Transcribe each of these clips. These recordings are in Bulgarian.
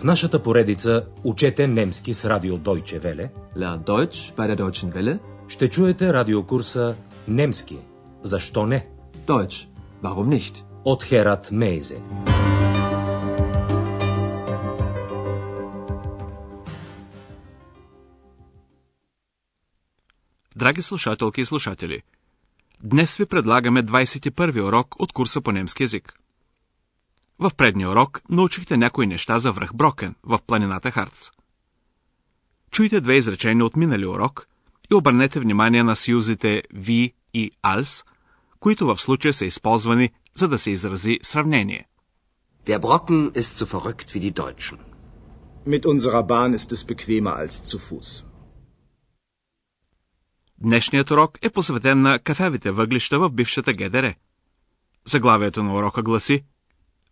В нашата поредица Учете немски с радио Deutsche Welle Lern Deutsch bei der Deutschen Welle. ще чуете радиокурса Немски. Защо не? Deutsch. Warum nicht? От Херат Мейзе. Драги слушателки и слушатели, днес ви предлагаме 21 урок от курса по немски язик. В предния урок научихте някои неща за връх Брокен в планината Харц. Чуйте две изречения от минали урок и обърнете внимание на съюзите ви и als, които в случая са използвани, за да се изрази сравнение. Der Brocken ist so verrückt wie die Deutschen. Mit unserer Bahn ist es bequemer als zu Fuß. Днешният урок е посветен на кафявите въглища в бившата ГДР. Заглавието на урока гласи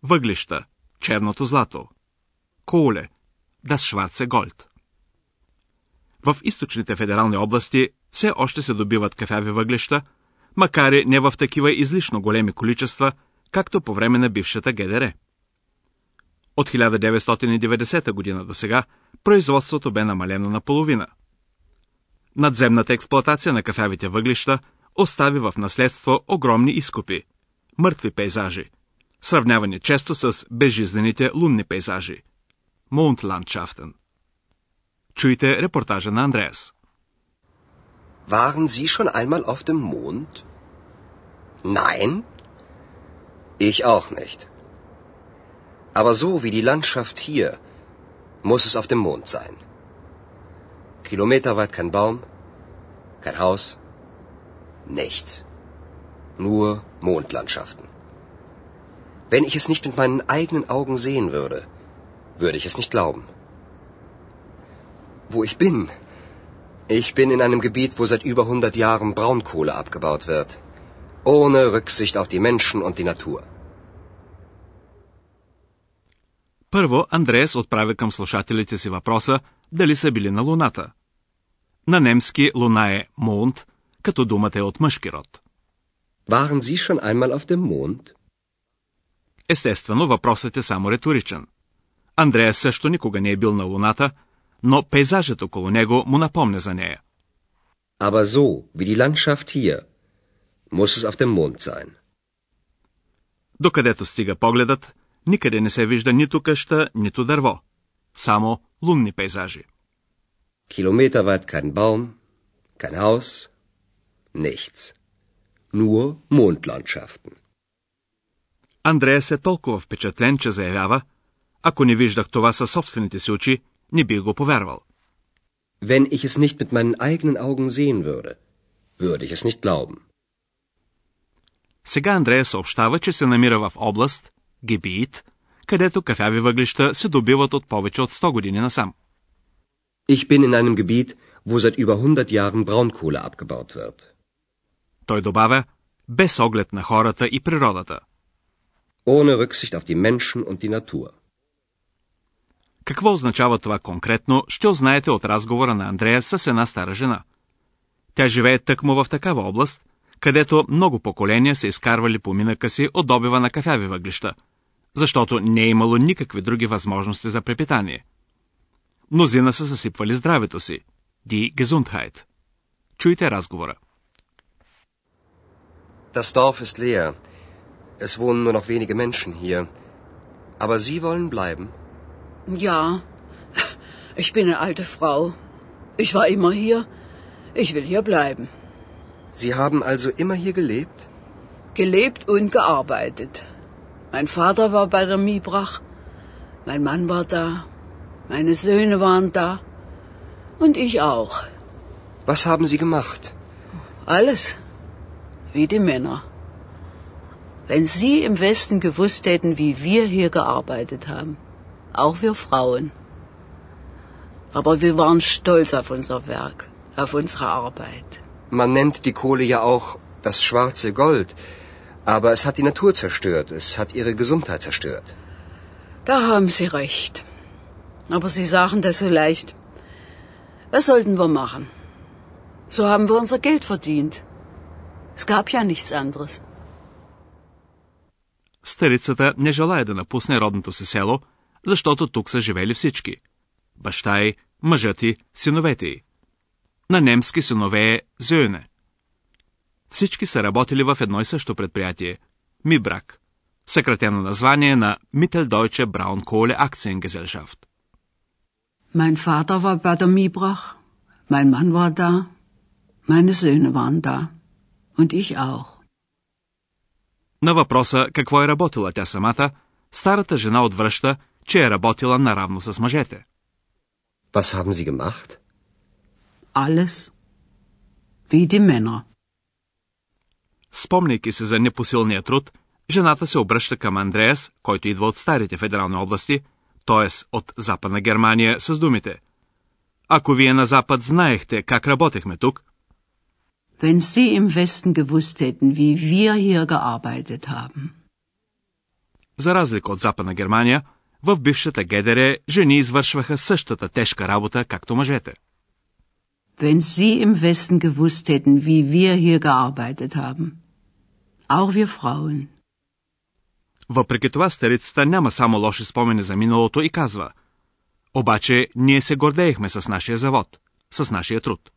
Въглища, черното злато. Коуле, das Schwarze Gold. В източните федерални области все още се добиват кафяви въглища, макар и не в такива излишно големи количества, както по време на бившата ГДР. От 1990 година до сега производството бе намалено на половина. Надземната експлоатация на кафявите въглища остави в наследство огромни изкопи, мъртви пейзажи, сравнявани често с безжизнените лунни пейзажи. Mondlandschaften. Чуйте репортажа на Андреас. Waren Sie schon einmal auf dem Mond? Nein? Ich auch nicht. Aber so wie die Landschaft hier, muss es auf dem Mond sein. Kilometerweit kein Baum, kein Haus, nichts. Nur Mondlandschaften. Wenn ich es nicht mit meinen eigenen Augen sehen würde, würde ich es nicht glauben. Wo ich bin? Ich bin in einem Gebiet, wo seit über 100 Jahren Braunkohle abgebaut wird. Ohne Rücksicht auf die Menschen und die Natur. Първо, Андреас отправя към слушателите си въпроса дали са били на Луната. На немски Луна е Mond, като думата е от мъжки род. Waren Sie schon einmal auf dem Mond? Естествено, въпросът е само риторичен. Андреас също никога не е бил на Луната, но пейзажът около него му напомня за нея. Aber so wie die Landschaft hier, muss es auf dem Mond sein. Докъдето стига погледът, никъде не се вижда нито къща, нито дърво. Само лунни пейзажи. Kilometerweit kein Baum, kein Haus, nichts. Nur Mondlandschaften. Андреас е толкова впечатлен, че заявява, ако не виждах това със собствените си очи, не бих го повярвал. Wenn ich es nicht mit meinen eigenen Augen sehen würde, würde ich es nicht glauben. Сега Андрея съобщава, че се намира в област, Гебиит, където кафяви въглища се добиват от повече от 100 години насам. Ich bin in einem Gebiet, wo seit über 100 Jahren Braunkohle abgebaut wird. Той добавя, без оглед на хората и природата. Ohne Rücksicht auf die Menschen und die Natur. Какво означава това конкретно, ще узнаете от разговора на Андрея с една стара жена. Тя живее тъкмо в такава област, където много поколения са изкарвали поминъка си от добива на кафяви въглища, защото не е имало никакви други възможности за препитание. Мнозина са съсипвали здравето си. Ди Gesundheit. Чуйте разговора. Das Dorf ist leer. Es wohnen nur noch wenige Menschen hier. Aber Sie wollen bleiben? Ja, ich bin eine alte Frau. Ich war immer hier. Ich will hier bleiben. Sie haben also immer hier gelebt? Gelebt und gearbeitet. Mein Vater war bei der Miebrach. Mein Mann war da. Meine Söhne waren da. Und ich auch. Was haben Sie gemacht? Alles. Wie die Männer. Wenn Sie im Westen gewusst hätten, wie wir hier gearbeitet haben. Auch wir Frauen. Aber wir waren stolz auf unser Werk, auf unsere Arbeit. Man nennt die Kohle ja auch das schwarze Gold. Aber es hat die Natur zerstört. Es hat ihre Gesundheit zerstört. Da haben Sie recht. Aber Sie sagen das so leicht. Was sollten wir machen? So haben wir unser Geld verdient. Es gab ja nichts anderes. Старицата не желая да напусне родното си село, защото тук са живели всички. Баща й, мъжът й, синовете й. На немски синове е Зюне. Всички са работили в едно и също предприятие – Мибрак, съкратено название на Mitteldeutsche Braunkohle Aktiengesellschaft. Mein Vater war bei der Mibrach, mein Mann war da, meine Söhne waren da und ich auch. На въпроса какво е работила тя самата, старата жена отвръща, че е работила наравно с мъжете. Was haben Sie gemacht? Alles wie die Männer. Спомняйки се за непосилния труд, жената се обръща към Андреас, който идва от старите федерални области, т.е. от Западна Германия, с думите. Ако вие на Запад знаехте как работехме тук, Wenn Sie im Westen gewusst hätten, wie wir hier gearbeitet haben. за разлика от Западна Германия, в бившата ГДР жени извършваха същата тежка работа, както мъжете. Wenn Sie im Westen gewusst hätten, wie wir hier gearbeitet haben. Auch wir Frauen. Въпреки това старицата няма само лоши спомени за миналото и казва Обаче ние се гордеехме с нашия завод, с нашия труд.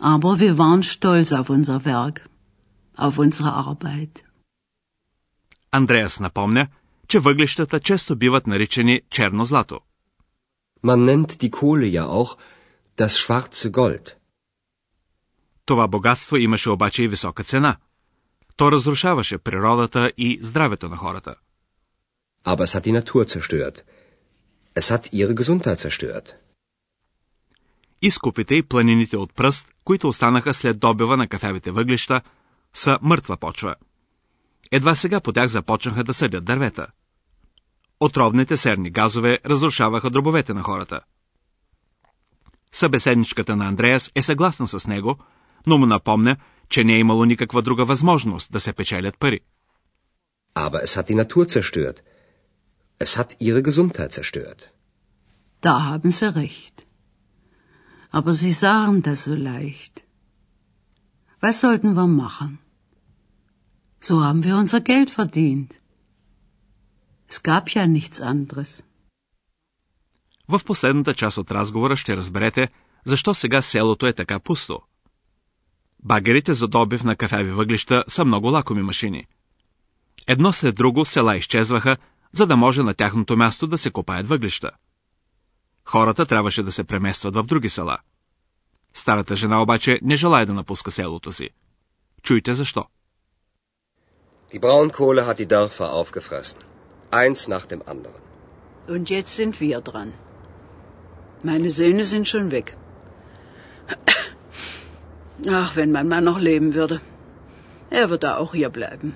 Aber wir waren stolz auf unser Werk, auf unsere Arbeit. Андреас напомня, че въглищата често биват наричани черно злато. Man nennt die Kohle ja auch das schwarze Gold. Това богатство имаше обаче и висока цена. То разрушаваше природата и здравето на хората. Aber es hat die Natur zerstört. Es hat ihre Gesundheit zerstört. Изкупите и планините от пръст, които останаха след добива на кафявите въглища, са мъртва почва. Едва сега по тях започнаха да съдят дървета. Отровните серни газове разрушаваха дробовете на хората. Събеседничката на Андреас е съгласна с него, но му напомня, че не е имало никаква друга възможност да се печелят пари. Aber es hat die Natur zerstört. Es hat ihre Gesundheit zerstört. Da haben Sie recht. Aber Sie sagen das so leicht. Was sollten wir machen? So haben wir unser Geld verdient. Es gab ja nichts anderes. В последната част от разговора ще разберете защо сега селото е така пусто. Багерите за добив на кафяви въглища са много лакоми машини. Едно след друго села изчезваха, за да може на тяхното място да се копаят въглища. Хората трябваше да се преместват в други села. Старата жена обаче не желая да напуска селото си. Чуйте защо. Die Braunkohle hat die Dörfer aufgefressen. Eins nach dem anderen. Und jetzt sind wir dran. Meine Söhne sind schon weg. Ach, wenn mein Mann noch leben würde. Er würde auch hier bleiben.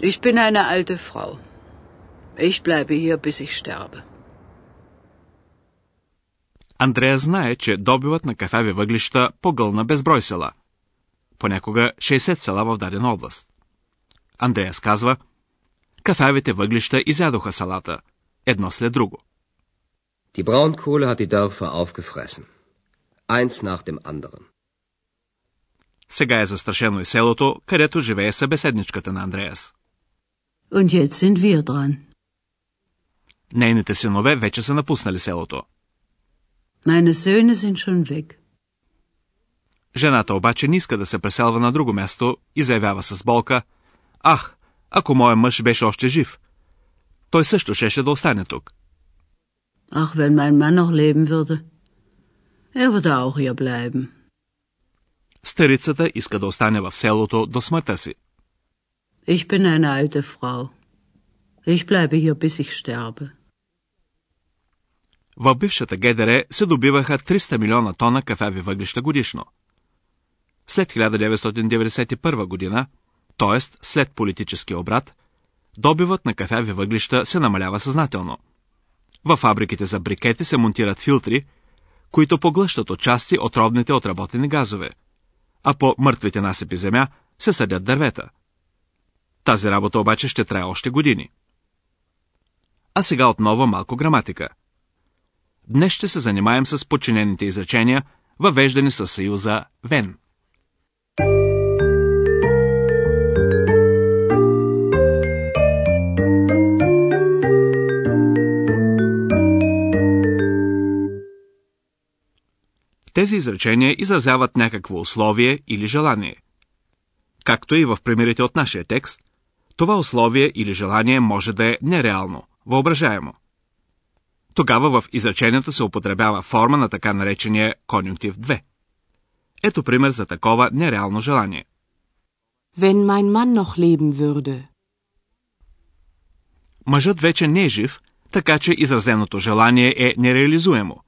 Ich bin eine alte Frau. Ich bleibe hier, bis ich sterbe. Андрея знае, че добивът на кафяви въглища погълна безброй села. Понякога 60 села в дадена област. Андреас казва, кафявите въглища изядоха салата, едно след друго. Die Braunkohle hat die Dörfer aufgefressen. Eins nach dem anderen. Сега е застрашено и селото, където живее събеседничката на Андреас. Und jetzt sind wir dran. Нейните синове вече са напуснали селото. Meine Söhne sind schon weg. Жената обаче не иска да се преселва на друго място и заявява с болка, Ах, ако моят мъж беше още жив. Той също щеше да остане тук. Ach, wenn mein Mann noch leben würde. Er würde auch hier bleiben. Старицата иска да остане в селото до смъртта си. Ich bin eine alte Frau. Ich bleibe hier, bis ich sterbe. В бившата ГДР се добиваха 300 милиона тона кафяви въглища годишно. След 1991 година, т.е. след политически обрат, добивът на кафяви въглища се намалява съзнателно. Във фабриките за брикети се монтират филтри, които поглъщат отчасти отровните отработени газове, а по мъртвите насипи земя се съдят дървета. Тази работа обаче ще трае още години. А сега отново малко граматика. Днес ще се занимаем с подчинените изречения, въвеждани със съюза «вен». Тези изречения изразяват някакво условие или желание. Както и в примерите от нашия текст, това условие или желание може да е нереално, въображаемо – тогава в изречението се употребява форма на така наречения конюнктив 2. Ето пример за такова нереално желание. Wenn mein Mann noch leben würde. Мъжът вече не е жив, така че изразеното желание е нереализуемо.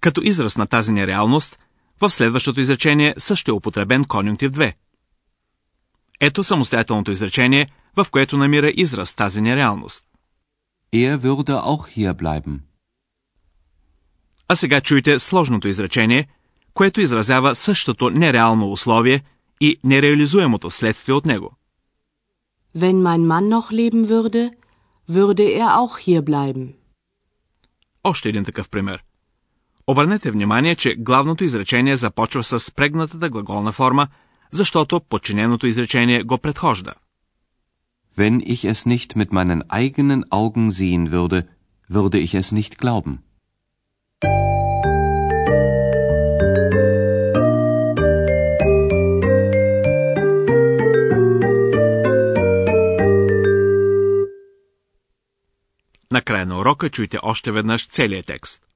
Като израз на тази нереалност, в следващото изречение също е употребен конюнктив 2. Ето самостоятелното изречение, в което намира израз тази нереалност. Er würde auch hier bleiben. А сега чуйте сложното изречение, което изразява същото нереално условие и нереализуемото следствие от него. Wenn mein Mann noch leben würde, würde er auch hier bleiben. Още един такъв пример. Обърнете внимание, че главното изречение започва с прегнатата глаголна форма, защото подчиненото изречение го предхожда. Wenn ich es nicht mit meinen eigenen Augen sehen würde, würde ich es nicht glauben. Накрая на урока чуйте още веднъж целият текст.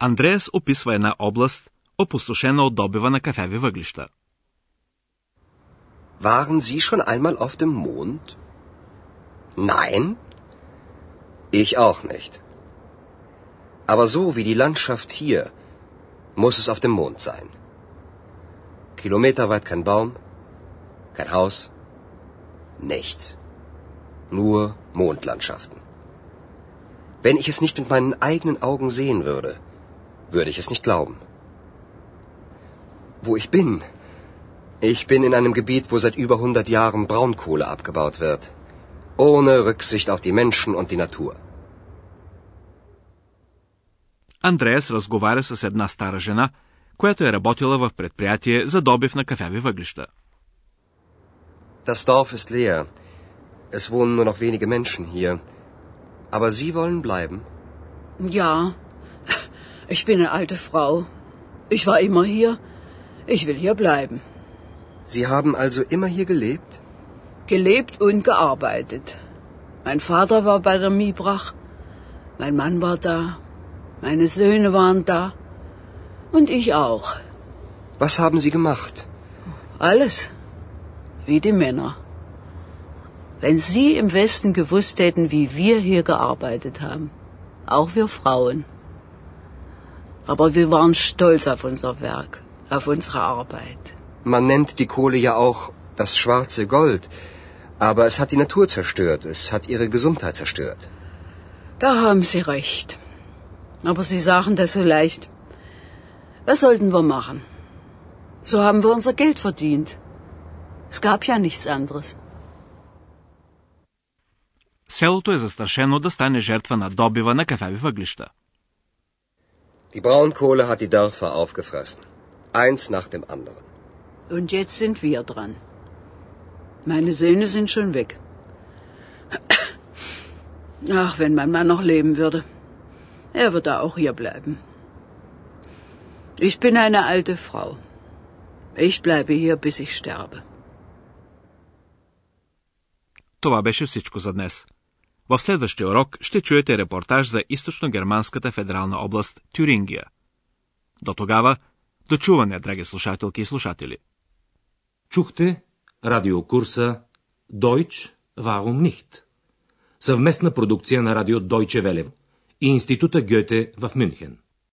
Андреас описва една област, опустошена от добива на кафяви въглища. Waren Sie schon einmal auf dem Mond? Nein? Ich auch nicht. Aber so wie die Landschaft hier, muss es auf dem Mond sein. Kilometerweit kein Baum, kein Haus, nichts. Nur Mondlandschaften. Wenn ich es nicht mit meinen eigenen Augen sehen würde, würde ich es nicht glauben. Wo ich bin? Ich bin in einem Gebiet, wo seit über 100 Jahren Braunkohle abgebaut wird. Ohne Rücksicht auf die Menschen und die Natur. Андреас разговаря с една стара жена, която е работила в предприятие за добив на кафяви въглища. Das Dorf ist leer. Es wohnen nur noch wenige Menschen hier. Aber Sie wollen bleiben? Ja, ich bin eine alte Frau. Ich war immer hier. Ich will hier bleiben. Sie haben also immer hier gelebt? Gelebt und gearbeitet. Mein Vater war bei der Miebrach. Mein Mann war da. Meine Söhne waren da. Und ich auch. Was haben Sie gemacht? Alles. Wie die Männer. Wenn Sie im Westen gewusst hätten, wie wir hier gearbeitet haben. Auch wir Frauen. Aber wir waren stolz auf unser Werk, auf unsere Arbeit. Man nennt die Kohle ja auch das schwarze Gold. Aber es hat die Natur zerstört. Es hat ihre Gesundheit zerstört. Da haben Sie recht. Aber Sie sagen das so leicht. Was sollten wir machen? So haben wir unser Geld verdient. Es gab ja nichts anderes. Селото е застрашено да стане жертва на добива на кафяви въглища. Die Braunkohle hat die Dörfer aufgefressen. Eins nach dem anderen. Und jetzt sind wir dran. Meine Söhne sind schon weg. Ach, wenn mein Mann noch leben würde. Er würde auch hier bleiben. Ich bin eine alte Frau. Ich bleibe hier, bis ich sterbe. Това беше всичко за днес. В следващия урок ще чуете репортаж за източно-германската федерална област Тюрингия. До тогава, до чуване, драги слушателки и слушатели. Чухте радиокурса Deutsch, warum nicht? Съвместна продукция на радио Deutsche Welle и Института Гьоте в Мюнхен.